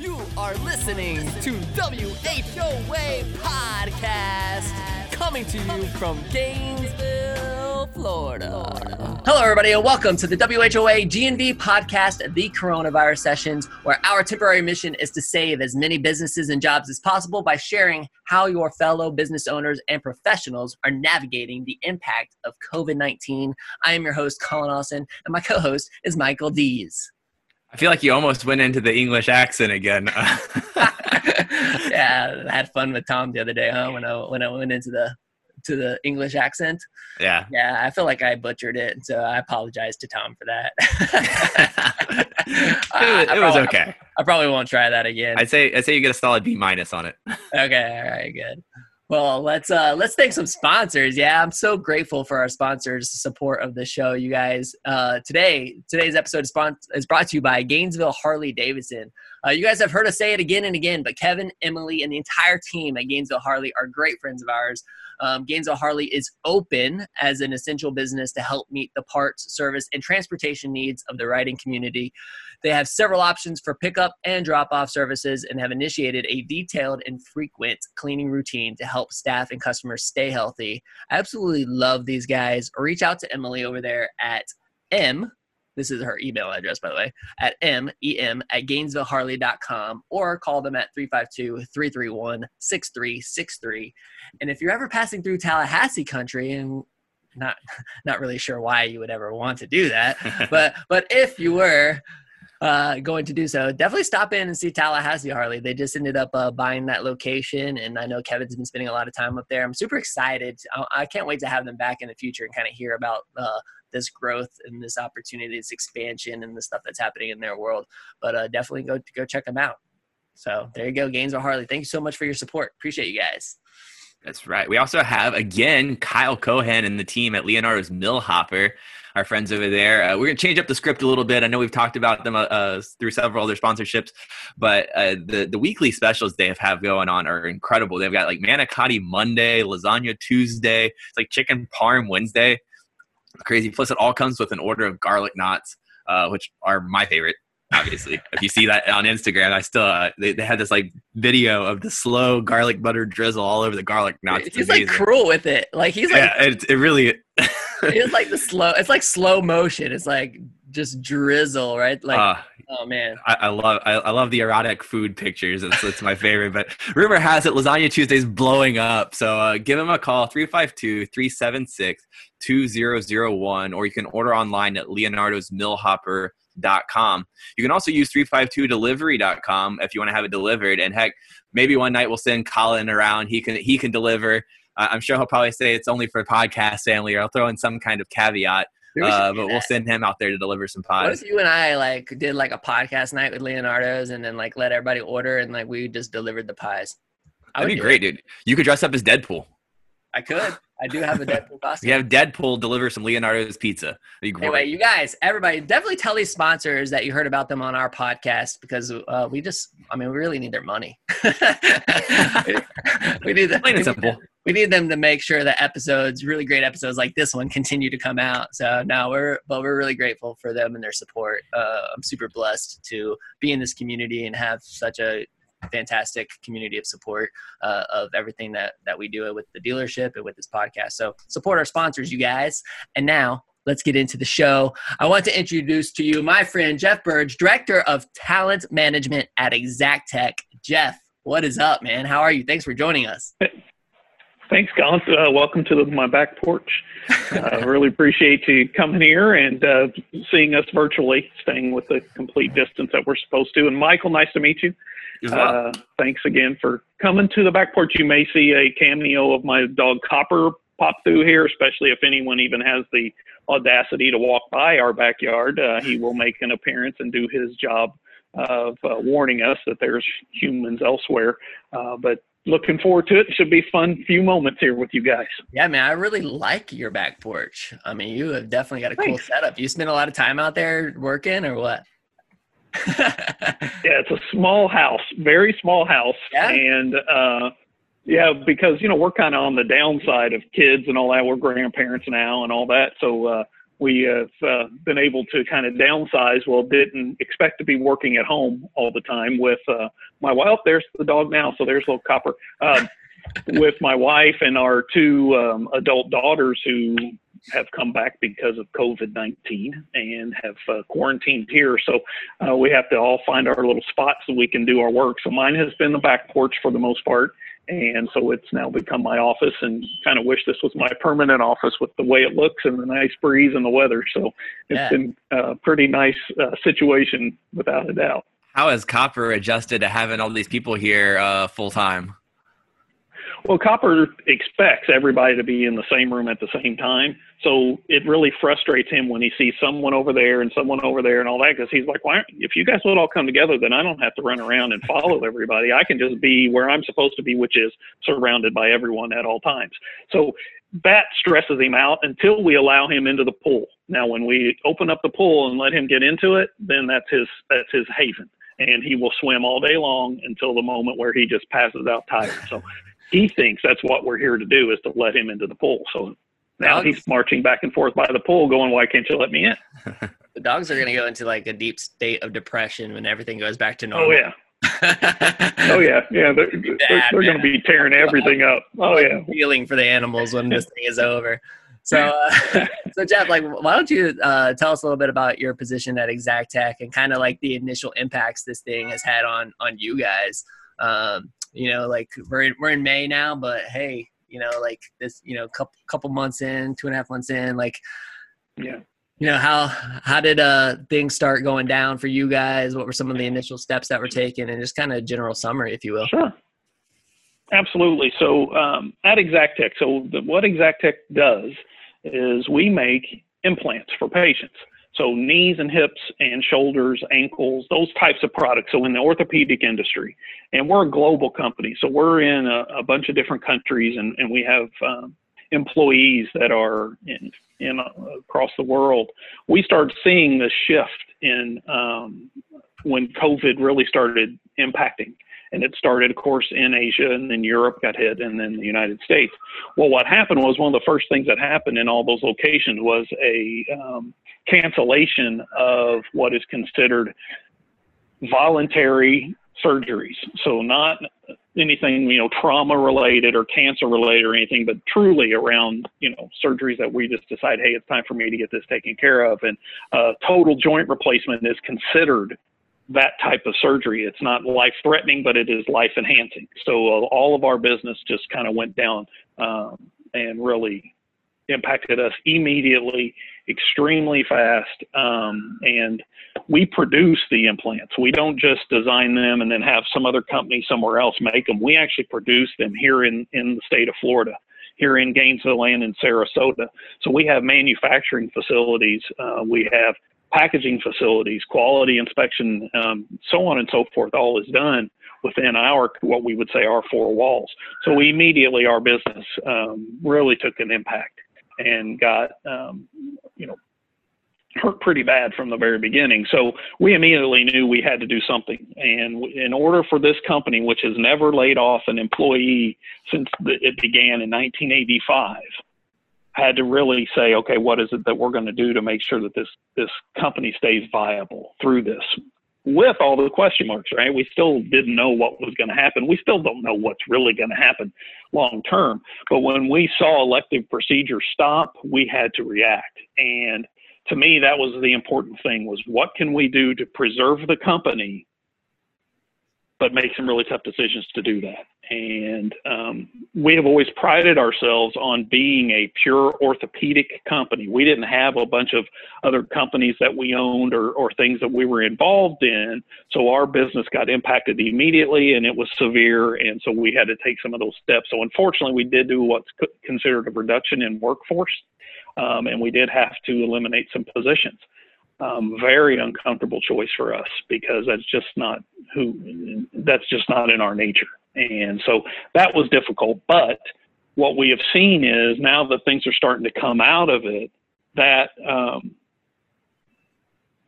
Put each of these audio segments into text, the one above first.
You are listening to WHOA Podcast, coming to you from Gainesville, Florida. Hello, everybody, and welcome to the WHOA GNV Podcast, the Coronavirus Sessions, where our temporary mission is to save as many businesses and jobs as possible by sharing how your fellow business owners and professionals are navigating the impact of COVID 19. I am your host, Colin Austin, and my co host is Michael Dees. I feel like you almost went into the English accent again. yeah, I had fun with Tom the other day, huh? When I when I went into the to the English accent. Yeah. Yeah, I feel like I butchered it, so I apologize to Tom for that. it, was, it was okay. I, I, probably won't try that again. I'd say I'd say you get a solid B minus on it. okay, all right, good. Well, let's uh let's thank some sponsors. Yeah, I'm so grateful for our sponsors' support of the show, you guys. Uh, today, today's episode is, spon- is brought to you by Gainesville Harley Davidson. Uh, you guys have heard us say it again and again, but Kevin, Emily, and the entire team at Gainesville Harley are great friends of ours. Um, Gainesville Harley is open as an essential business to help meet the parts, service, and transportation needs of the riding community. They have several options for pickup and drop off services and have initiated a detailed and frequent cleaning routine to help staff and customers stay healthy. I absolutely love these guys. Reach out to Emily over there at M. This is her email address, by the way, at M E M at GainesvilleHarley.com or call them at 352 331 6363. And if you're ever passing through Tallahassee country and not not really sure why you would ever want to do that, but but if you were, uh, going to do so, definitely stop in and see Tallahassee Harley. They just ended up uh, buying that location, and I know Kevin's been spending a lot of time up there. I'm super excited. I, I can't wait to have them back in the future and kind of hear about uh, this growth and this opportunity, this expansion, and the stuff that's happening in their world. But uh, definitely go go check them out. So there you go, Gainesville Harley. Thank you so much for your support. Appreciate you guys. That's right. We also have again Kyle Cohen and the team at Leonardo's Millhopper our friends over there. Uh, we're going to change up the script a little bit. I know we've talked about them uh, uh, through several other sponsorships, but uh, the the weekly specials they have, going on are incredible. They've got like manicotti Monday, lasagna Tuesday, it's like chicken parm Wednesday. Crazy. Plus, it all comes with an order of garlic knots, uh, which are my favorite obviously. if you see that on Instagram, I still uh, they, they had this like video of the slow garlic butter drizzle all over the garlic knots. He's amazing. like cruel with it. Like he's like yeah, it, it really. It's like the slow. It's like slow motion. It's like just drizzle, right? Like. Uh, Oh man, I, I love I, I, love the erotic food pictures. It's, it's my favorite. But rumor has it Lasagna Tuesday's blowing up. So uh, give him a call 352-376-2001 or you can order online at Leonardo's Millhopper Dot com. You can also use 352delivery.com if you want to have it delivered. And heck, maybe one night we'll send Colin around. He can he can deliver. I'm sure he'll probably say it's only for podcast family, or I'll throw in some kind of caveat. Uh, but we'll send him out there to deliver some pies. What if you and I like did like a podcast night with Leonardo's and then like let everybody order and like we just delivered the pies? That'd be great, it. dude. You could dress up as Deadpool. I could. I do have a Deadpool costume. We have Deadpool deliver some Leonardo's pizza. Anyway, you guys, everybody, definitely tell these sponsors that you heard about them on our podcast because uh, we just, I mean, we really need their money. we need them. Plain and simple. We need them to make sure that episodes, really great episodes like this one, continue to come out. So now we're, but we're really grateful for them and their support. Uh, I'm super blessed to be in this community and have such a fantastic community of support uh, of everything that that we do with the dealership and with this podcast. So support our sponsors, you guys. And now let's get into the show. I want to introduce to you my friend Jeff Burge, Director of Talent Management at Exactech. Jeff, what is up, man? How are you? Thanks for joining us. Thanks, Colin. Uh, welcome to the, my back porch. I uh, really appreciate you coming here and uh, seeing us virtually, staying with the complete distance that we're supposed to. And Michael, nice to meet you. Uh, thanks again for coming to the back porch. You may see a cameo of my dog Copper pop through here, especially if anyone even has the audacity to walk by our backyard. Uh, he will make an appearance and do his job of uh, warning us that there's humans elsewhere. Uh, but looking forward to it. it. Should be fun few moments here with you guys. Yeah, man, I really like your back porch. I mean, you have definitely got a Thanks. cool setup. You spend a lot of time out there working, or what? yeah, it's a small house, very small house, yeah. and uh, yeah, because you know we're kind of on the downside of kids and all that. We're grandparents now and all that, so uh, we have uh, been able to kind of downsize. Well, didn't expect to be working at home all the time with uh, my wife. There's the dog now, so there's little Copper. Um, with my wife and our two um, adult daughters who have come back because of COVID 19 and have uh, quarantined here. So uh, we have to all find our little spots so we can do our work. So mine has been the back porch for the most part and so it's now become my office and kind of wish this was my permanent office with the way it looks and the nice breeze and the weather so it's yeah. been a pretty nice uh, situation without a doubt how has copper adjusted to having all these people here uh, full time well, Copper expects everybody to be in the same room at the same time. So it really frustrates him when he sees someone over there and someone over there and all that because he's like, why? If you guys would all come together, then I don't have to run around and follow everybody. I can just be where I'm supposed to be, which is surrounded by everyone at all times. So that stresses him out until we allow him into the pool. Now, when we open up the pool and let him get into it, then that's his that's his haven and he will swim all day long until the moment where he just passes out tired. So he thinks that's what we're here to do is to let him into the pool. So now dogs. he's marching back and forth by the pool, going, "Why can't you let me in?" the dogs are going to go into like a deep state of depression when everything goes back to normal. Oh yeah. oh yeah, yeah. They're, they're, they're going to be tearing everything up. Oh yeah. Feeling for the animals when this thing is over. So, uh, so Jeff, like, why don't you uh, tell us a little bit about your position at Exactech and kind of like the initial impacts this thing has had on on you guys? Um, you know, like we're in, we're in May now, but hey, you know, like this, you know, couple couple months in, two and a half months in, like, yeah, you know, how how did uh things start going down for you guys? What were some of the initial steps that were taken, and just kind of general summary, if you will. Sure. Absolutely. So um, at Exactech, so the, what Exactech does is we make implants for patients. So knees and hips and shoulders, ankles, those types of products. So in the orthopedic industry, and we're a global company, so we're in a, a bunch of different countries, and, and we have um, employees that are in, in uh, across the world. We started seeing this shift in um, when COVID really started impacting. And it started, of course, in Asia, and then Europe got hit, and then the United States. Well, what happened was one of the first things that happened in all those locations was a um, cancellation of what is considered voluntary surgeries. So not anything, you know, trauma related or cancer related or anything, but truly around, you know, surgeries that we just decide, hey, it's time for me to get this taken care of. And uh, total joint replacement is considered that type of surgery. It's not life threatening, but it is life enhancing. So uh, all of our business just kind of went down um, and really impacted us immediately, extremely fast. Um, and we produce the implants. We don't just design them and then have some other company somewhere else make them. We actually produce them here in, in the state of Florida, here in Gainesville and in Sarasota. So we have manufacturing facilities. Uh, we have packaging facilities, quality inspection, um, so on and so forth, all is done within our what we would say our four walls. So we immediately our business um, really took an impact and got um, you know hurt pretty bad from the very beginning. So we immediately knew we had to do something. And in order for this company, which has never laid off an employee since it began in 1985, had to really say, okay, what is it that we're going to do to make sure that this this company stays viable through this? with all the question marks, right? We still didn't know what was going to happen. We still don't know what's really going to happen long term. But when we saw elective procedures stop, we had to react. And to me, that was the important thing was what can we do to preserve the company but make some really tough decisions to do that. And um, we have always prided ourselves on being a pure orthopedic company. We didn't have a bunch of other companies that we owned or, or things that we were involved in. So our business got impacted immediately and it was severe. And so we had to take some of those steps. So unfortunately, we did do what's considered a reduction in workforce. Um, and we did have to eliminate some positions um, very uncomfortable choice for us because that's just not who that's just not in our nature. And so that was difficult but what we have seen is now that things are starting to come out of it that um,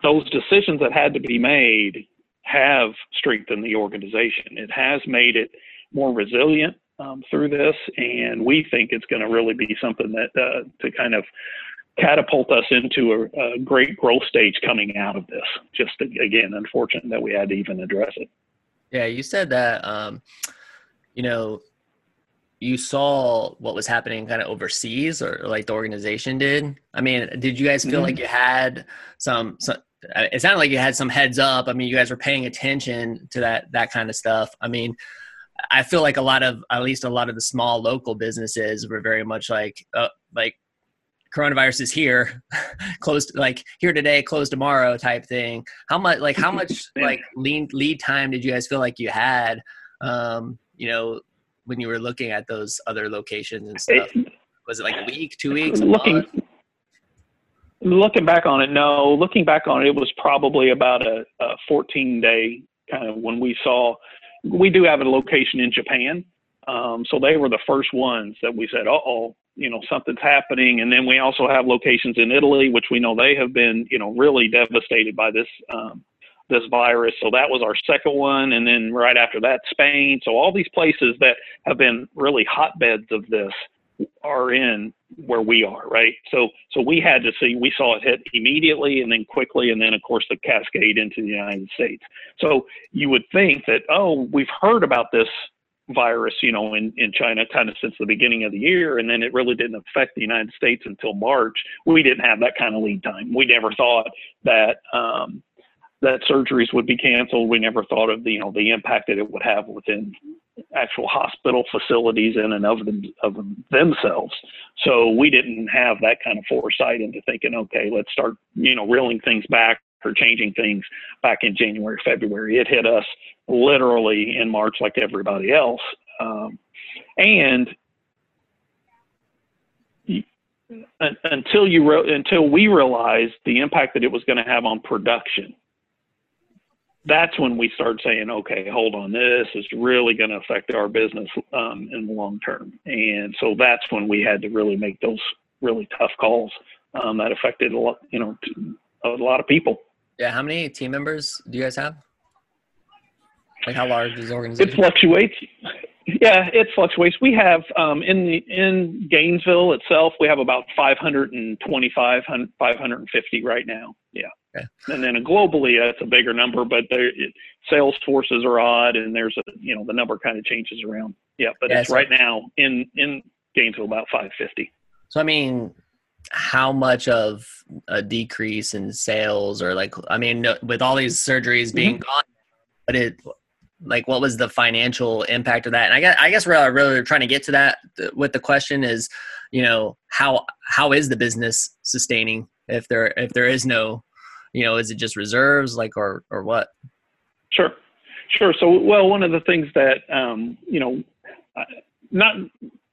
those decisions that had to be made have strengthened the organization. It has made it more resilient um, through this and we think it's going to really be something that uh, to kind of catapult us into a, a, great growth stage coming out of this. Just again, unfortunate that we had to even address it. Yeah, you said that. Um, you know, you saw what was happening kind of overseas, or like the organization did. I mean, did you guys feel mm-hmm. like you had some, some? It sounded like you had some heads up. I mean, you guys were paying attention to that that kind of stuff. I mean, I feel like a lot of, at least a lot of the small local businesses were very much like, uh, like coronavirus is here, closed like here today, closed tomorrow type thing. How much, like how much like lead lead time did you guys feel like you had? Um, you know, when you were looking at those other locations and stuff. Was it like a week, two weeks? Looking, looking back on it, no. Looking back on it, it was probably about a, a 14 day kind of when we saw we do have a location in Japan. Um, so they were the first ones that we said, "Uh oh, you know, something's happening. And then we also have locations in Italy, which we know they have been, you know, really devastated by this, um, this virus. So that was our second one. And then right after that, Spain. So all these places that have been really hotbeds of this are in where we are, right? So so we had to see we saw it hit immediately and then quickly and then of course the cascade into the United States. So you would think that oh, we've heard about this virus, you know, in, in China kind of since the beginning of the year, and then it really didn't affect the United States until March. We didn't have that kind of lead time. We never thought that um, that surgeries would be canceled. We never thought of the you know the impact that it would have within actual hospital facilities in and of them of themselves. So we didn't have that kind of foresight into thinking, okay, let's start you know reeling things back or changing things back in January, February. It hit us literally in March, like everybody else, um, and until you re- until we realized the impact that it was going to have on production that's when we start saying, okay, hold on, this is really going to affect our business um, in the long term. And so that's when we had to really make those really tough calls um, that affected a lot, you know, a lot of people. Yeah. How many team members do you guys have? Like how large is the organization? It fluctuates. Yeah, it fluctuates. We have um, in the in Gainesville itself, we have about 525, 550 right now. Yeah. Okay. And then globally, that's a bigger number, but there, it, sales forces are odd, and there's a you know the number kind of changes around. Yeah, but yeah, it's so, right now in in Gainesville about 550. So I mean, how much of a decrease in sales, or like I mean, with all these surgeries being mm-hmm. gone, but it like what was the financial impact of that? And I guess I guess we're really trying to get to that with the question is, you know, how how is the business sustaining if there if there is no you know, is it just reserves like or or what? Sure, sure. So well, one of the things that um, you know, not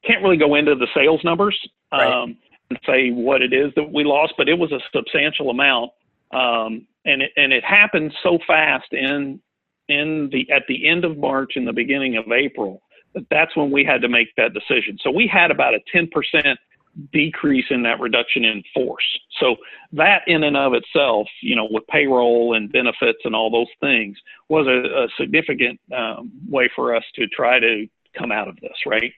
can't really go into the sales numbers um, right. and say what it is that we lost, but it was a substantial amount, um, and it and it happened so fast in in the at the end of March and the beginning of April. That's when we had to make that decision. So we had about a 10% decrease in that reduction in force. So that in and of itself, you know, with payroll and benefits and all those things was a, a significant um, way for us to try to come out of this, right?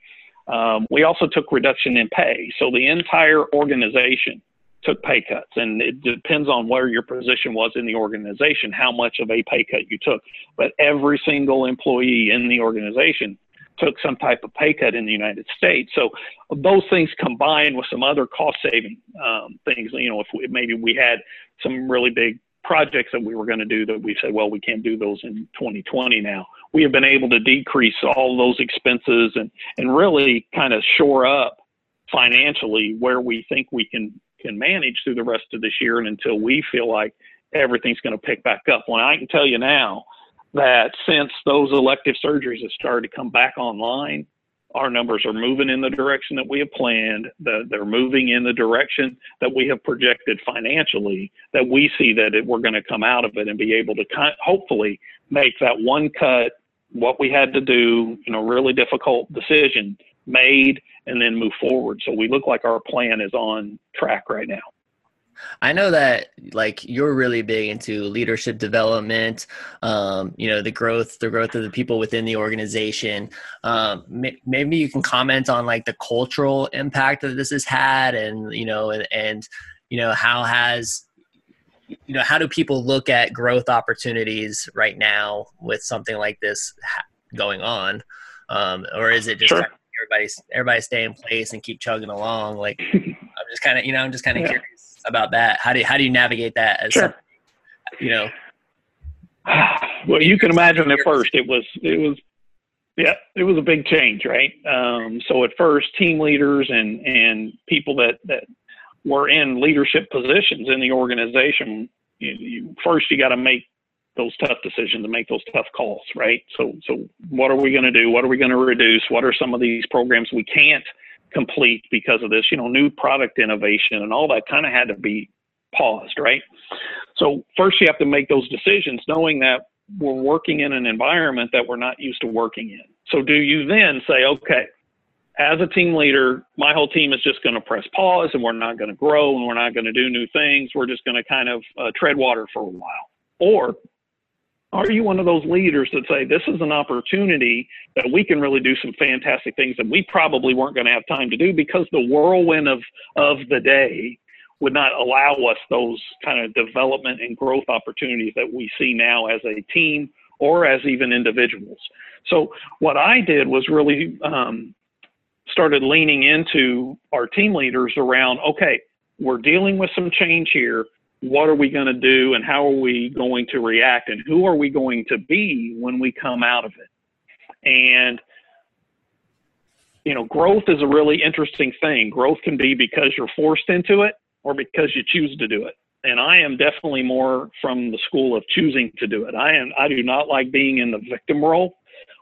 Um, we also took reduction in pay. So the entire organization took pay cuts and it depends on where your position was in the organization, how much of a pay cut you took. But every single employee in the organization took some type of pay cut in the United States. So those things combined with some other cost saving um, things, you know, if we, maybe we had some really big projects that we were going to do that we said, well, we can't do those in 2020 now. We have been able to decrease all those expenses and, and really kind of shore up financially where we think we can, can manage through the rest of this year and until we feel like everything's going to pick back up. Well, I can tell you now, that since those elective surgeries have started to come back online, our numbers are moving in the direction that we have planned. The, they're moving in the direction that we have projected financially. That we see that we're going to come out of it and be able to hopefully make that one cut, what we had to do, you know, really difficult decision made, and then move forward. So we look like our plan is on track right now. I know that like you're really big into leadership development, um, you know, the growth, the growth of the people within the organization. Um, maybe you can comment on like the cultural impact that this has had and, you know, and, and, you know, how has, you know, how do people look at growth opportunities right now with something like this going on? Um, or is it just sure. Everybody, everybody stay in place and keep chugging along? Like, I'm just kind of, you know, I'm just kind of yeah. curious about that? How do you, how do you navigate that as sure. you know? Well, you can imagine at first it was it was yeah it was a big change, right? Um, so at first, team leaders and and people that that were in leadership positions in the organization, you, you, first you got to make those tough decisions and make those tough calls, right? So so what are we going to do? What are we going to reduce? What are some of these programs we can't complete because of this. You know, new product innovation and all that kind of had to be paused, right? So first you have to make those decisions knowing that we're working in an environment that we're not used to working in. So do you then say, okay, as a team leader, my whole team is just going to press pause and we're not going to grow and we're not going to do new things. We're just going to kind of uh, tread water for a while. Or are you one of those leaders that say this is an opportunity that we can really do some fantastic things that we probably weren't going to have time to do because the whirlwind of of the day would not allow us those kind of development and growth opportunities that we see now as a team or as even individuals. So what I did was really um, started leaning into our team leaders around okay, we're dealing with some change here what are we going to do and how are we going to react and who are we going to be when we come out of it? And you know growth is a really interesting thing. Growth can be because you're forced into it or because you choose to do it. And i am definitely more from the school of choosing to do it. I am i do not like being in the victim role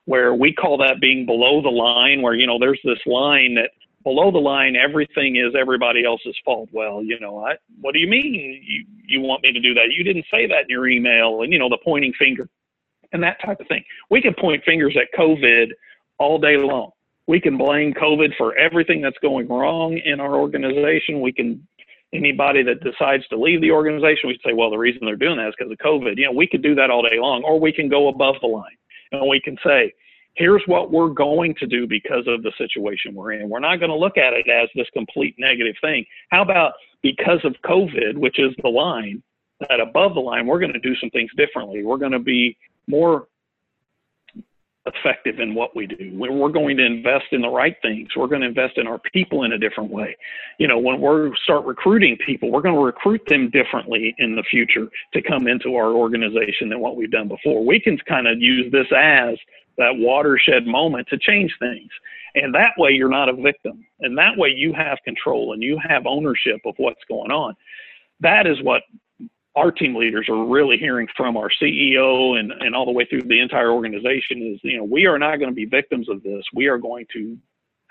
where we call that being below the line where you know there's this line that below the line, everything is everybody else's fault. Well, you know, I, what do you mean you, you want me to do that? You didn't say that in your email, and you know, the pointing finger and that type of thing. We can point fingers at COVID all day long. We can blame COVID for everything that's going wrong in our organization. We can anybody that decides to leave the organization, we say, well, the reason they're doing that is because of COVID. You know, we could do that all day long, or we can go above the line and we can say, here's what we're going to do because of the situation we're in. We're not going to look at it as this complete negative thing. How about because of COVID, which is the line, that above the line, we're going to do some things differently. We're going to be more effective in what we do. We're going to invest in the right things. We're going to invest in our people in a different way. You know, when we start recruiting people, we're going to recruit them differently in the future to come into our organization than what we've done before. We can kind of use this as that watershed moment to change things. And that way you're not a victim. And that way you have control and you have ownership of what's going on. That is what our team leaders are really hearing from our CEO and, and all the way through the entire organization is, you know, we are not going to be victims of this. We are going to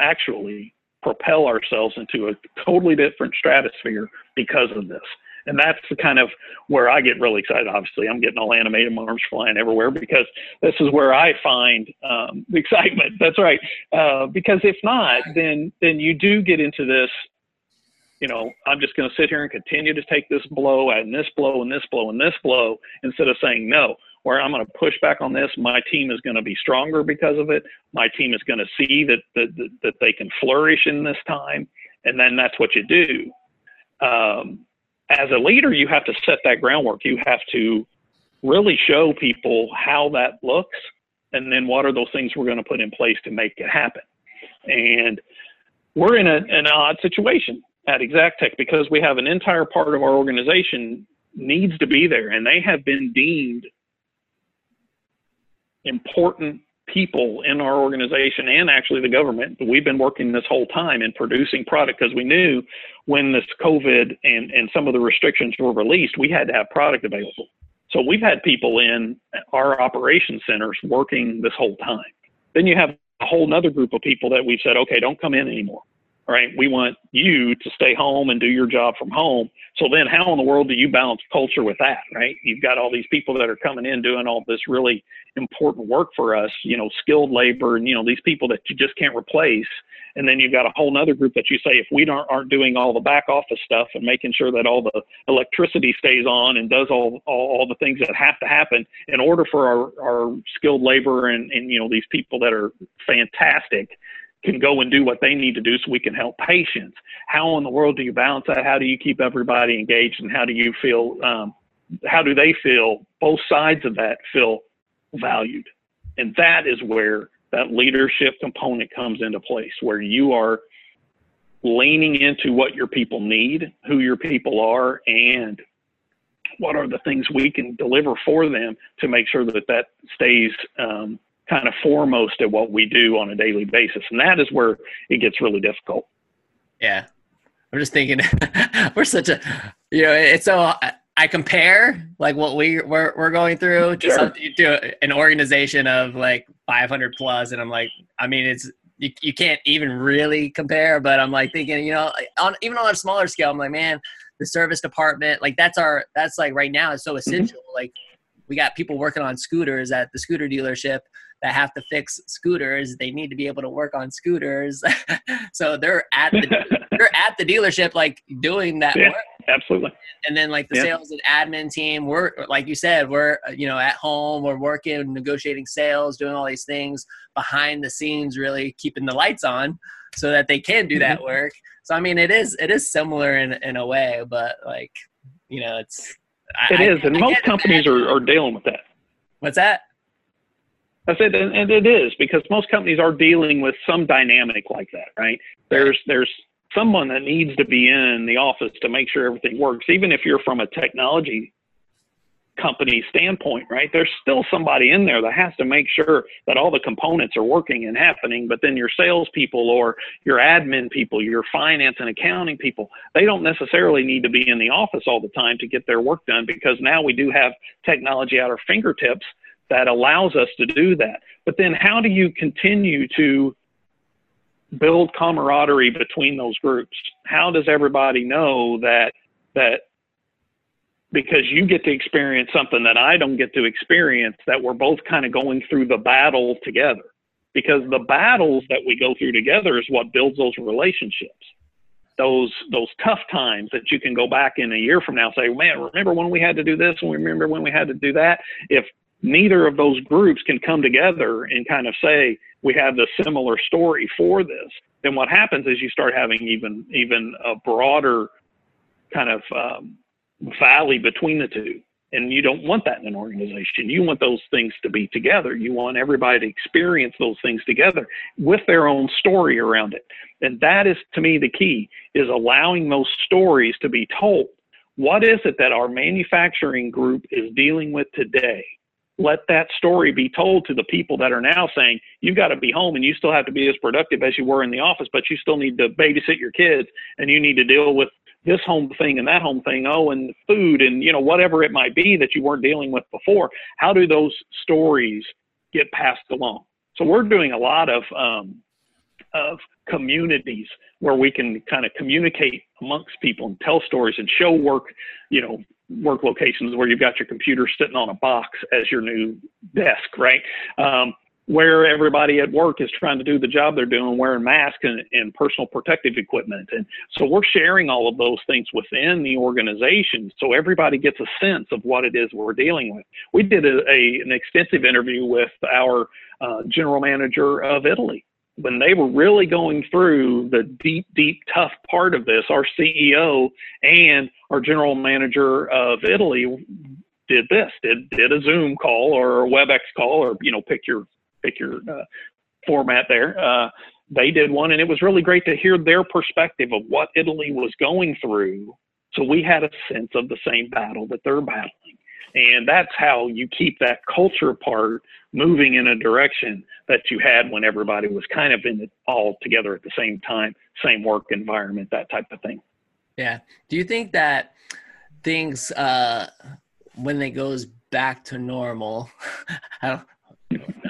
actually propel ourselves into a totally different stratosphere because of this. And that's the kind of where I get really excited. Obviously, I'm getting all animated, my arms flying everywhere because this is where I find um, the excitement. That's right. Uh, because if not, then then you do get into this you know, I'm just going to sit here and continue to take this blow and this blow and this blow and this blow instead of saying no, where I'm going to push back on this. My team is going to be stronger because of it. My team is going to see that, that, that they can flourish in this time. And then that's what you do. Um, as a leader, you have to set that groundwork. You have to really show people how that looks and then what are those things we're going to put in place to make it happen. And we're in a, an odd situation at Exactech because we have an entire part of our organization needs to be there and they have been deemed important people in our organization and actually the government. We've been working this whole time in producing product because we knew when this COVID and, and some of the restrictions were released, we had to have product available. So we've had people in our operation centers working this whole time. Then you have a whole other group of people that we've said, okay, don't come in anymore right? We want you to stay home and do your job from home. So then how in the world do you balance culture with that, right? You've got all these people that are coming in doing all this really important work for us, you know, skilled labor and, you know, these people that you just can't replace. And then you've got a whole other group that you say, if we don't, aren't doing all the back office stuff and making sure that all the electricity stays on and does all, all, all the things that have to happen in order for our, our skilled labor and, and, you know, these people that are fantastic can go and do what they need to do so we can help patients. How in the world do you balance that? How do you keep everybody engaged and how do you feel, um, how do they feel, both sides of that feel valued? And that is where that leadership component comes into place, where you are leaning into what your people need, who your people are, and what are the things we can deliver for them to make sure that that stays um, kind of foremost at what we do on a daily basis. And that is where it gets really difficult. Yeah. I'm just thinking we're such a, you know, it's so, I compare like what we we're, we're going through to, sure. to an organization of like 500 plus. And I'm like, I mean, it's, you, you can't even really compare, but I'm like thinking, you know, on, even on a smaller scale, I'm like, man, the service department, like that's our, that's like right now is so mm-hmm. essential. Mm-hmm. Like we got people working on scooters at the scooter dealership that have to fix scooters. They need to be able to work on scooters. so they're at the they're at the dealership like doing that yeah, work. Absolutely. And then like the yeah. sales and admin team, we're like you said, we're you know at home, we're working, negotiating sales, doing all these things behind the scenes, really keeping the lights on so that they can do that mm-hmm. work. So I mean, it is it is similar in in a way, but like you know, it's it I, is, and I, most companies are, are dealing with that. What's that? I said, and it is because most companies are dealing with some dynamic like that, right? There's there's someone that needs to be in the office to make sure everything works, even if you're from a technology company standpoint, right? There's still somebody in there that has to make sure that all the components are working and happening. But then your salespeople or your admin people, your finance and accounting people, they don't necessarily need to be in the office all the time to get their work done because now we do have technology at our fingertips that allows us to do that. But then how do you continue to build camaraderie between those groups? How does everybody know that that because you get to experience something that I don't get to experience that we're both kind of going through the battle together. Because the battles that we go through together is what builds those relationships. Those those tough times that you can go back in a year from now and say, man, remember when we had to do this and remember when we had to do that? If neither of those groups can come together and kind of say we have the similar story for this. Then what happens is you start having even even a broader kind of um, valley between the two. And you don't want that in an organization. You want those things to be together. You want everybody to experience those things together with their own story around it. And that is to me the key is allowing those stories to be told. What is it that our manufacturing group is dealing with today let that story be told to the people that are now saying you've got to be home and you still have to be as productive as you were in the office, but you still need to babysit your kids and you need to deal with this home thing and that home thing, oh, and food and you know whatever it might be that you weren't dealing with before. How do those stories get passed along? So we're doing a lot of um, of communities where we can kind of communicate amongst people and tell stories and show work, you know, work locations where you've got your computer sitting on a box as your new desk, right? Um, where everybody at work is trying to do the job they're doing, wearing masks and, and, personal protective equipment. And so we're sharing all of those things within the organization so everybody gets a sense of what it is we're dealing with. We did a, a an extensive interview with our uh, general manager of Italy when they were really going through the deep, deep, tough part of this, our CEO and our general manager of Italy did this, did did a Zoom call or a WebEx call, or you know, pick your pick your uh, format there. Uh, they did one, and it was really great to hear their perspective of what Italy was going through. So we had a sense of the same battle that they're battling. And that's how you keep that culture part moving in a direction that you had when everybody was kind of in it all together at the same time, same work environment, that type of thing. Yeah. Do you think that things, uh, when it goes back to normal, I don't,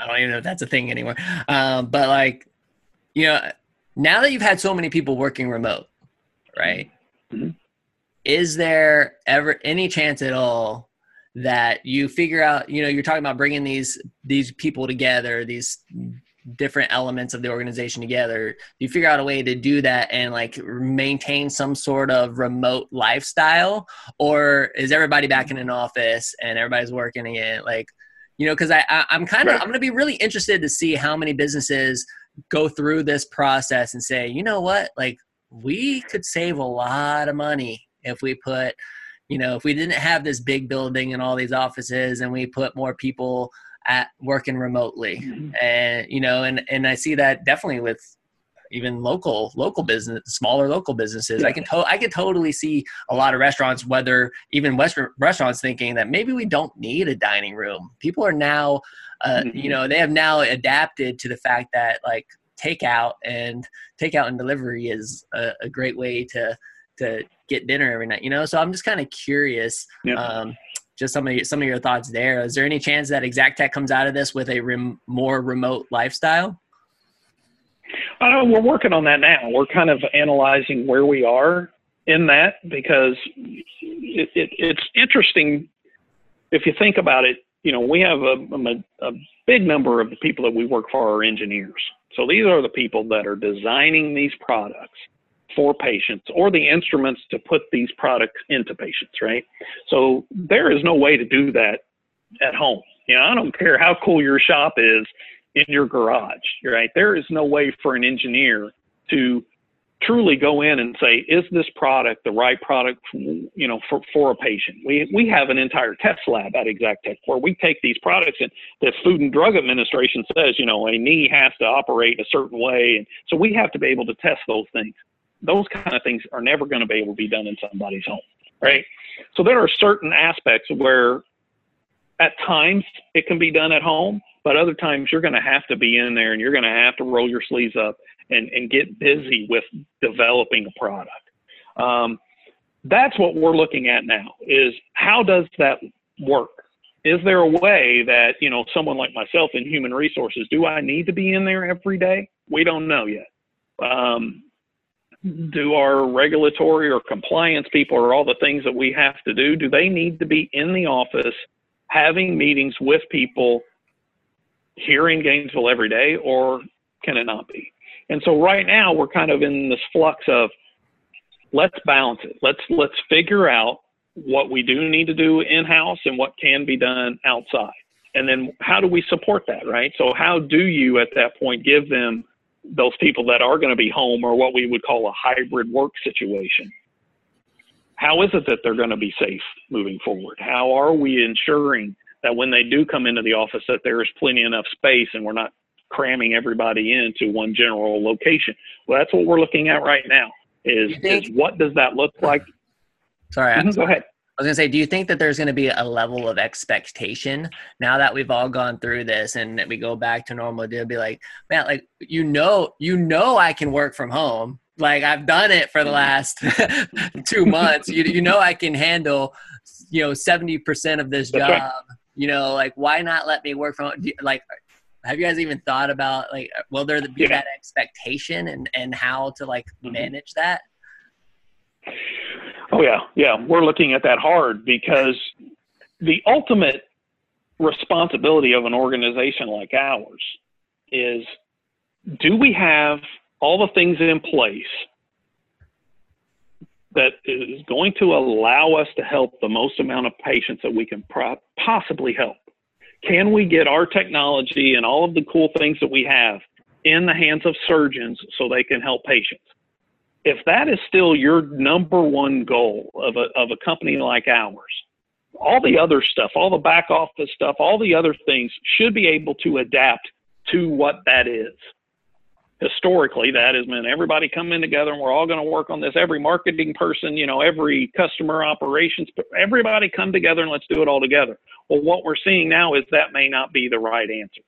I don't even know if that's a thing anymore. Um, but like, you know, now that you've had so many people working remote, right? Mm-hmm. Is there ever any chance at all that you figure out, you know, you're talking about bringing these these people together, these different elements of the organization together. You figure out a way to do that and like maintain some sort of remote lifestyle or is everybody back in an office and everybody's working again? Like you know because I, I am kind of right. i'm going to be really interested to see how many businesses go through this process and say you know what? Like we could save a lot of money if we put you know if we didn't have this big building and all these offices and we put more people at working remotely mm-hmm. and you know and and i see that definitely with even local local business smaller local businesses yeah. i can to- i can totally see a lot of restaurants whether even western restaurants thinking that maybe we don't need a dining room people are now uh, mm-hmm. you know they have now adapted to the fact that like takeout and takeout and delivery is a, a great way to to get dinner every night you know so i'm just kind of curious yeah. um, just some of your, some of your thoughts there. Is there any chance that Exactech comes out of this with a rem, more remote lifestyle? Uh, we're working on that now. We're kind of analyzing where we are in that because it, it, it's interesting if you think about it. You know, we have a, a, a big number of the people that we work for are engineers. So these are the people that are designing these products for patients or the instruments to put these products into patients, right? So there is no way to do that at home. You know, I don't care how cool your shop is in your garage, right? There is no way for an engineer to truly go in and say, is this product the right product, you know, for, for a patient? We, we have an entire test lab at Exactech where we take these products and the Food and Drug Administration says, you know, a knee has to operate a certain way. And so we have to be able to test those things those kind of things are never going to be able to be done in somebody's home, right? So there are certain aspects where at times it can be done at home, but other times you're going to have to be in there and you're going to have to roll your sleeves up and, and get busy with developing a product. Um, that's what we're looking at now is how does that work? Is there a way that, you know, someone like myself in human resources, do I need to be in there every day? We don't know yet. Um, do our regulatory or compliance people or all the things that we have to do do they need to be in the office having meetings with people here in gainesville every day or can it not be? And so right now we're kind of in this flux of let's balance it. Let's let's figure out what we do need to do in house and what can be done outside. And then how do we support that right? So how do you at that point give them those people that are going to be home or what we would call a hybrid work situation. How is it that they're going to be safe moving forward? How are we ensuring that when they do come into the office that there is plenty enough space and we're not cramming everybody into one general location? Well, that's what we're looking at right now. Is, is what does that look like? Sorry, mm-hmm, go ahead. I was gonna say, do you think that there's gonna be a level of expectation now that we've all gone through this and we go back to normal? To be like, man, like you know, you know, I can work from home. Like I've done it for the last two months. You you know, I can handle, you know, seventy percent of this job. Right. You know, like why not let me work from home? Like, have you guys even thought about like, will there be yeah. that expectation and and how to like mm-hmm. manage that? Oh yeah, yeah. We're looking at that hard because the ultimate responsibility of an organization like ours is do we have all the things in place that is going to allow us to help the most amount of patients that we can pro- possibly help? Can we get our technology and all of the cool things that we have in the hands of surgeons so they can help patients? If that is still your number one goal of a, of a company like ours, all the other stuff, all the back office stuff, all the other things should be able to adapt to what that is. Historically, that has meant everybody coming together and we're all going to work on this. Every marketing person, you know, every customer operations, everybody come together and let's do it all together. Well, what we're seeing now is that may not be the right answer.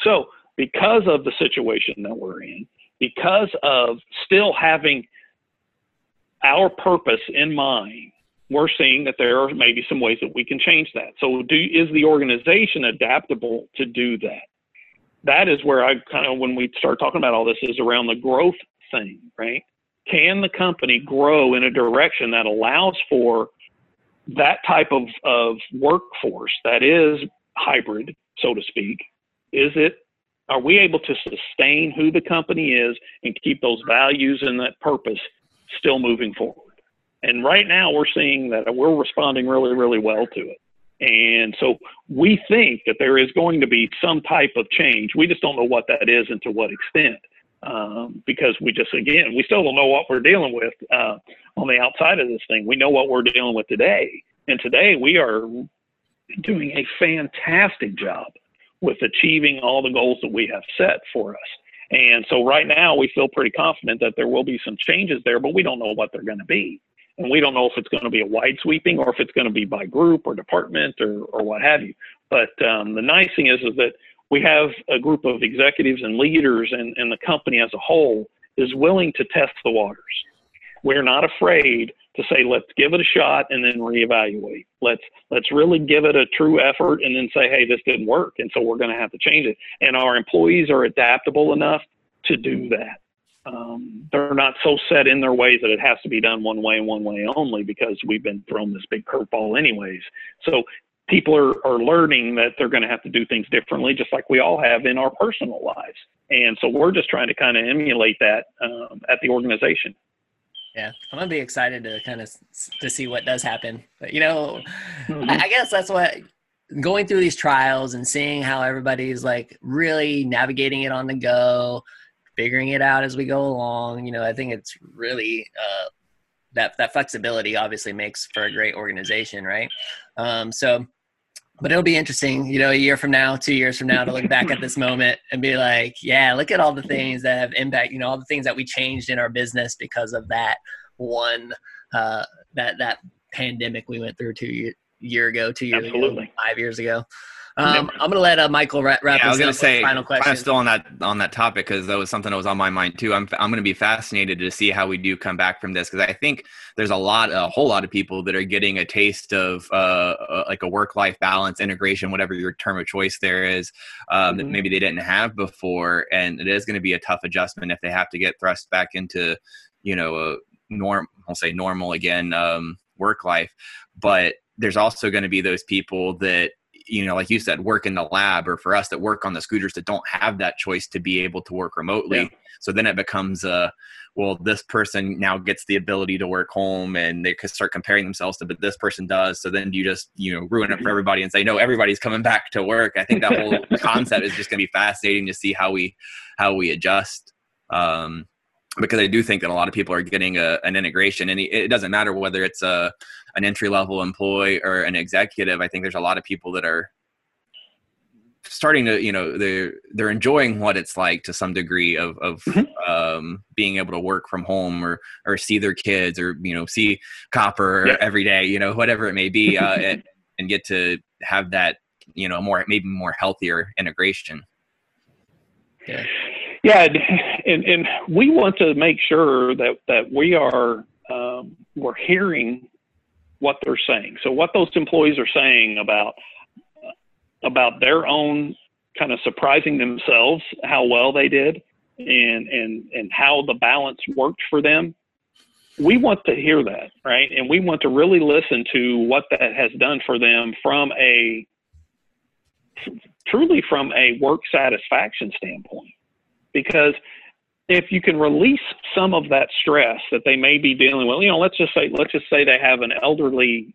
So, because of the situation that we're in, because of still having our purpose in mind, we're seeing that there are maybe some ways that we can change that. So, do, is the organization adaptable to do that? That is where I kind of, when we start talking about all this, is around the growth thing, right? Can the company grow in a direction that allows for that type of, of workforce that is hybrid, so to speak? Is it are we able to sustain who the company is and keep those values and that purpose still moving forward? And right now we're seeing that we're responding really, really well to it. And so we think that there is going to be some type of change. We just don't know what that is and to what extent. Um, because we just, again, we still don't know what we're dealing with uh, on the outside of this thing. We know what we're dealing with today. And today we are doing a fantastic job with achieving all the goals that we have set for us. And so right now we feel pretty confident that there will be some changes there, but we don't know what they're going to be. And we don't know if it's going to be a wide sweeping or if it's going to be by group or department or, or what have you. But um, the nice thing is, is that we have a group of executives and leaders and, and the company as a whole is willing to test the waters. We're not afraid to say, let's give it a shot and then reevaluate. Let's let's really give it a true effort and then say, hey, this didn't work, and so we're going to have to change it. And our employees are adaptable enough to do that. Um, they're not so set in their ways that it has to be done one way and one way only because we've been thrown this big curveball anyways. So people are, are learning that they're going to have to do things differently, just like we all have in our personal lives. And so we're just trying to kind of emulate that um, at the organization. Yeah, I'm gonna be excited to kind of to see what does happen. But you know, mm-hmm. I, I guess that's what going through these trials and seeing how everybody's like really navigating it on the go, figuring it out as we go along. You know, I think it's really uh, that that flexibility obviously makes for a great organization, right? Um, so but it'll be interesting, you know, a year from now, two years from now, to look back at this moment and be like, yeah, look at all the things that have impact, you know, all the things that we changed in our business because of that one, uh, that that pandemic we went through two year, year ago, two years Absolutely. ago, five years ago. Um, I'm gonna let uh, Michael wrap, wrap yeah, I was gonna say final question. I'm still on that on that topic because that was something that was on my mind too. I'm I'm gonna be fascinated to see how we do come back from this because I think there's a lot a whole lot of people that are getting a taste of uh, uh like a work life balance integration whatever your term of choice there is um, mm-hmm. that maybe they didn't have before and it is going to be a tough adjustment if they have to get thrust back into you know a norm I'll say normal again um, work life but there's also going to be those people that you know, like you said, work in the lab, or for us that work on the scooters that don't have that choice to be able to work remotely. Yeah. So then it becomes a, well, this person now gets the ability to work home, and they could start comparing themselves to, but this person does. So then you just, you know, ruin it for everybody and say, no, everybody's coming back to work. I think that whole concept is just going to be fascinating to see how we, how we adjust. Um, because I do think that a lot of people are getting a, an integration, and it doesn't matter whether it's a an entry level employee or an executive. I think there's a lot of people that are starting to you know they're they're enjoying what it's like to some degree of of mm-hmm. um, being able to work from home or or see their kids or you know see copper yeah. every day you know whatever it may be uh, and, and get to have that you know more maybe more healthier integration yeah yeah and and we want to make sure that that we are um, we're hearing what they're saying. So what those employees are saying about about their own kind of surprising themselves how well they did and and and how the balance worked for them we want to hear that right and we want to really listen to what that has done for them from a truly from a work satisfaction standpoint because if you can release some of that stress that they may be dealing with, you know, let's just say let's just say they have an elderly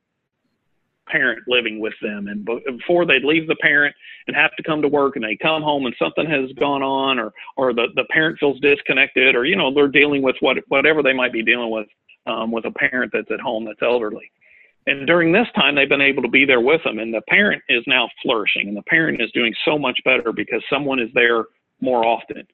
parent living with them and before they leave the parent and have to come to work and they come home and something has gone on or or the, the parent feels disconnected or you know they're dealing with what whatever they might be dealing with um, with a parent that's at home that's elderly. And during this time they've been able to be there with them and the parent is now flourishing and the parent is doing so much better because someone is there more often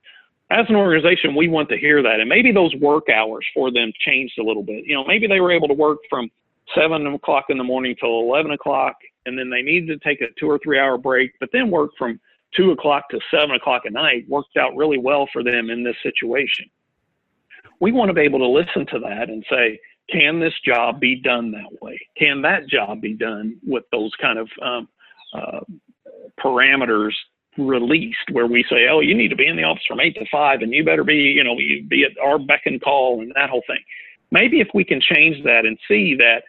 as an organization, we want to hear that. And maybe those work hours for them changed a little bit. You know, maybe they were able to work from seven o'clock in the morning till 11 o'clock, and then they needed to take a two or three hour break, but then work from two o'clock to seven o'clock at night worked out really well for them in this situation. We want to be able to listen to that and say, can this job be done that way? Can that job be done with those kind of um, uh, parameters released where we say, oh, you need to be in the office from eight to five and you better be, you know, you be at our beck and call and that whole thing. Maybe if we can change that and see that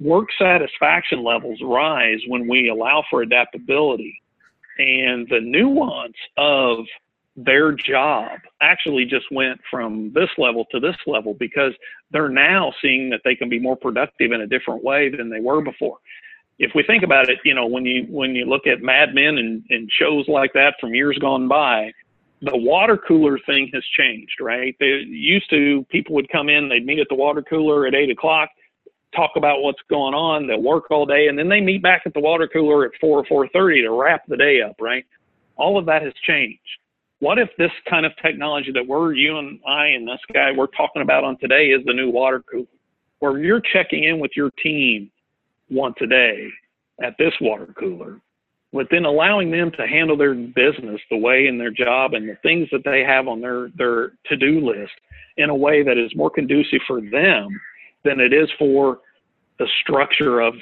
work satisfaction levels rise when we allow for adaptability and the nuance of their job actually just went from this level to this level because they're now seeing that they can be more productive in a different way than they were before if we think about it, you know, when you when you look at Mad Men and, and shows like that from years gone by, the water cooler thing has changed, right? They used to people would come in, they'd meet at the water cooler at eight o'clock, talk about what's going on, they'll work all day, and then they meet back at the water cooler at four or four thirty to wrap the day up, right? All of that has changed. What if this kind of technology that we're you and I and this guy we're talking about on today is the new water cooler, where you're checking in with your team once a day at this water cooler, but then allowing them to handle their business the way in their job and the things that they have on their, their to do list in a way that is more conducive for them than it is for the structure of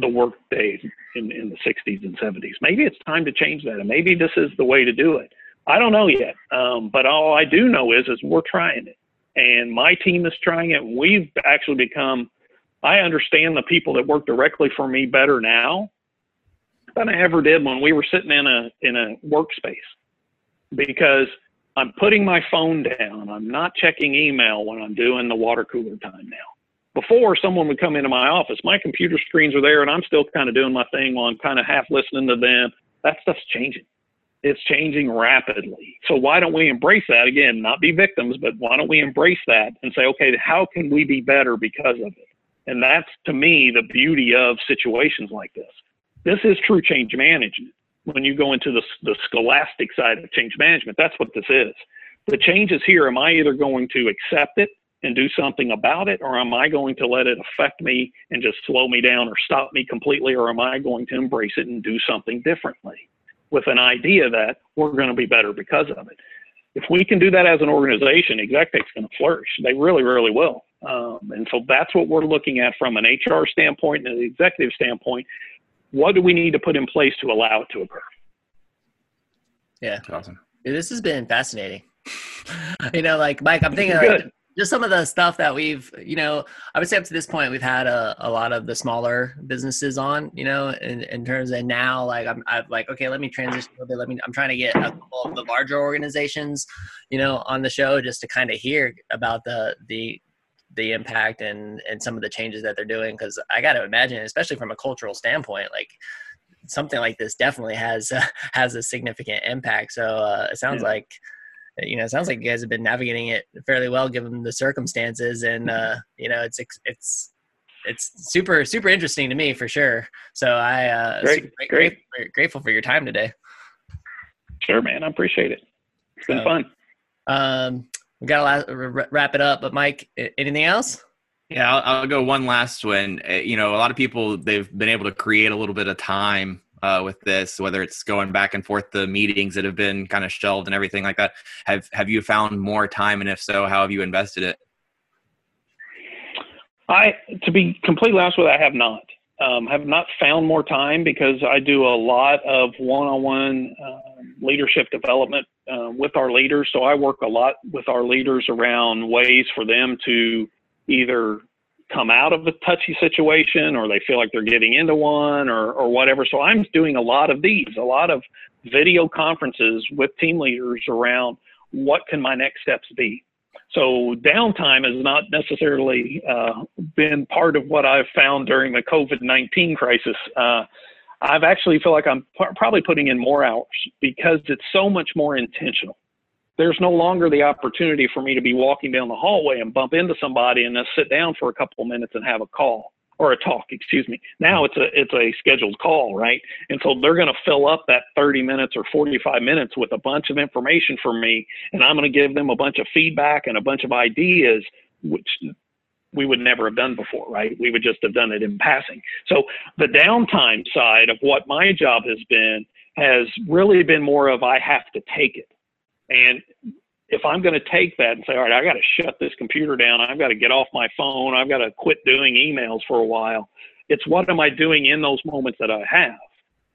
the work day in, in the 60s and 70s. Maybe it's time to change that, and maybe this is the way to do it. I don't know yet, um, but all I do know is is we're trying it, and my team is trying it. We've actually become I understand the people that work directly for me better now than I ever did when we were sitting in a in a workspace because I'm putting my phone down. I'm not checking email when I'm doing the water cooler time now. Before someone would come into my office, my computer screens are there and I'm still kind of doing my thing while I'm kind of half listening to them. That stuff's changing. It's changing rapidly. So why don't we embrace that again, not be victims, but why don't we embrace that and say, okay, how can we be better because of it? And that's to me the beauty of situations like this. This is true change management. When you go into the, the scholastic side of change management, that's what this is. The change is here. Am I either going to accept it and do something about it, or am I going to let it affect me and just slow me down or stop me completely, or am I going to embrace it and do something differently with an idea that we're going to be better because of it? If we can do that as an organization, Exactech's going to flourish. They really, really will. Um, and so that's what we're looking at from an HR standpoint and an executive standpoint. What do we need to put in place to allow it to occur? Yeah. That's awesome. This has been fascinating. you know, like Mike, I'm thinking like, just some of the stuff that we've, you know, I would say up to this point, we've had a, a lot of the smaller businesses on, you know, in, in terms of now, like I'm, I'm like, okay, let me transition a little bit. Let me, I'm trying to get a couple of the larger organizations, you know, on the show just to kind of hear about the, the, the impact and and some of the changes that they're doing because i got to imagine especially from a cultural standpoint like something like this definitely has uh, has a significant impact. So uh, it sounds yeah. like you know it sounds like you guys have been navigating it fairly well given the circumstances and uh, you know it's it's it's super super interesting to me for sure. So i uh great, great. Grateful, grateful for your time today. Sure man. I appreciate it. It's been so, fun. um we got to wrap it up. But Mike, anything else? Yeah, I'll, I'll, go one last one. Uh, you know, a lot of people they've been able to create a little bit of time uh, with this, whether it's going back and forth the meetings that have been kind of shelved and everything like that. Have Have you found more time, and if so, how have you invested it? I, to be completely honest with you, I have not. Um, have not found more time because I do a lot of one-on-one uh, leadership development uh, with our leaders. So I work a lot with our leaders around ways for them to either come out of a touchy situation or they feel like they're getting into one or, or whatever. So I'm doing a lot of these, a lot of video conferences with team leaders around what can my next steps be. So downtime has not necessarily uh, been part of what I've found during the COVID-19 crisis. Uh, I've actually feel like I'm p- probably putting in more hours because it's so much more intentional. There's no longer the opportunity for me to be walking down the hallway and bump into somebody and then sit down for a couple of minutes and have a call or a talk, excuse me. Now it's a it's a scheduled call, right? And so they're going to fill up that 30 minutes or 45 minutes with a bunch of information for me, and I'm going to give them a bunch of feedback and a bunch of ideas, which we would never have done before, right? We would just have done it in passing. So the downtime side of what my job has been has really been more of I have to take it. And if I'm going to take that and say, all right, I got to shut this computer down, I've got to get off my phone, I've got to quit doing emails for a while, it's what am I doing in those moments that I have?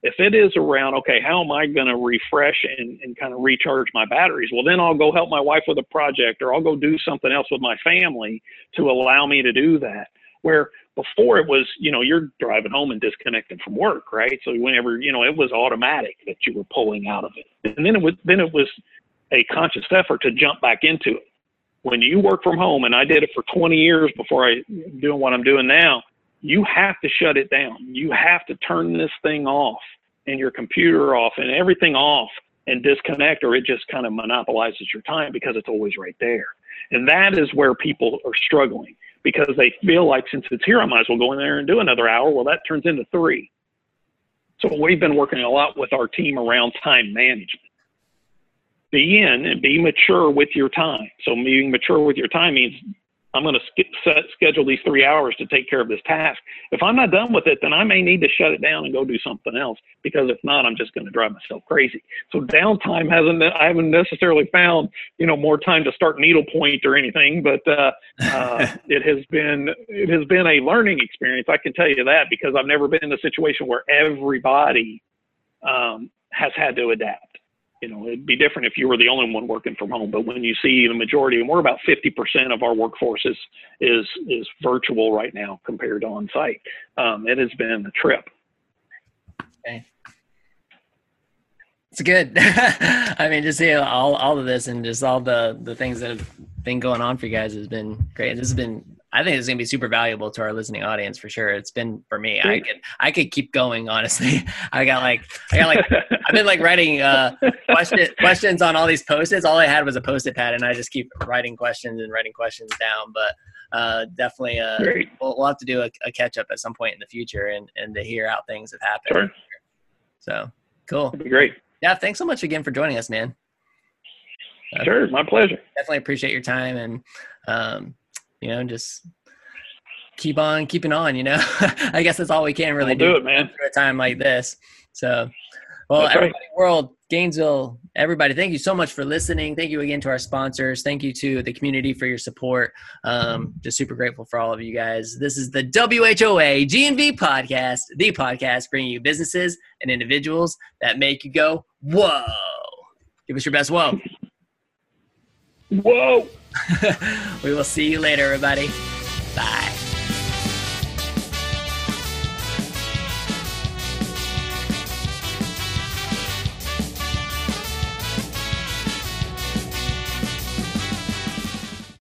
If it is around, okay, how am I going to refresh and, and kind of recharge my batteries? Well, then I'll go help my wife with a project or I'll go do something else with my family to allow me to do that. Where before it was, you know, you're driving home and disconnecting from work, right? So whenever, you know, it was automatic that you were pulling out of it. And then it was, then it was a conscious effort to jump back into it. When you work from home, and I did it for 20 years before I doing what I'm doing now, you have to shut it down. You have to turn this thing off and your computer off and everything off and disconnect, or it just kind of monopolizes your time because it's always right there. And that is where people are struggling because they feel like since it's here, I might as well go in there and do another hour. Well, that turns into three. So we've been working a lot with our team around time management be in and be mature with your time. So being mature with your time means I'm going to set, schedule these three hours to take care of this task. If I'm not done with it, then I may need to shut it down and go do something else because if not, I'm just going to drive myself crazy. So downtime hasn't, I haven't necessarily found, you know, more time to start needlepoint or anything, but uh, uh, it has been, it has been a learning experience. I can tell you that because I've never been in a situation where everybody um, has had to adapt you know, it'd be different if you were the only one working from home. But when you see the majority, and we're about 50% of our workforce is is, is virtual right now compared to on site, um, it has been a trip. Okay. It's good. I mean, just see all, all of this and just all the, the things that have been going on for you guys has been great. This has been I think it's gonna be super valuable to our listening audience for sure. It's been for me. I could I could keep going honestly. I got like I got like I've been like writing uh question, questions on all these post-its. All I had was a post-it pad, and I just keep writing questions and writing questions down. But uh, definitely, uh, we'll, we'll, have to do a, a, catch up at some point in the future and and to hear how things have happened. Sure. So cool. That'd be great. Yeah, thanks so much again for joining us, man. Sure, my pleasure. Definitely appreciate your time and um, you know, just keep on keeping on, you know. I guess that's all we can really do, do, it, man. For a time like this. So well, that's everybody right. world, Gainesville, everybody, thank you so much for listening. Thank you again to our sponsors. Thank you to the community for your support. Um, just super grateful for all of you guys. This is the WHOA GNV podcast, the podcast bringing you businesses and individuals that make you go, whoa. Give us your best whoa. Whoa. we will see you later, everybody. Bye.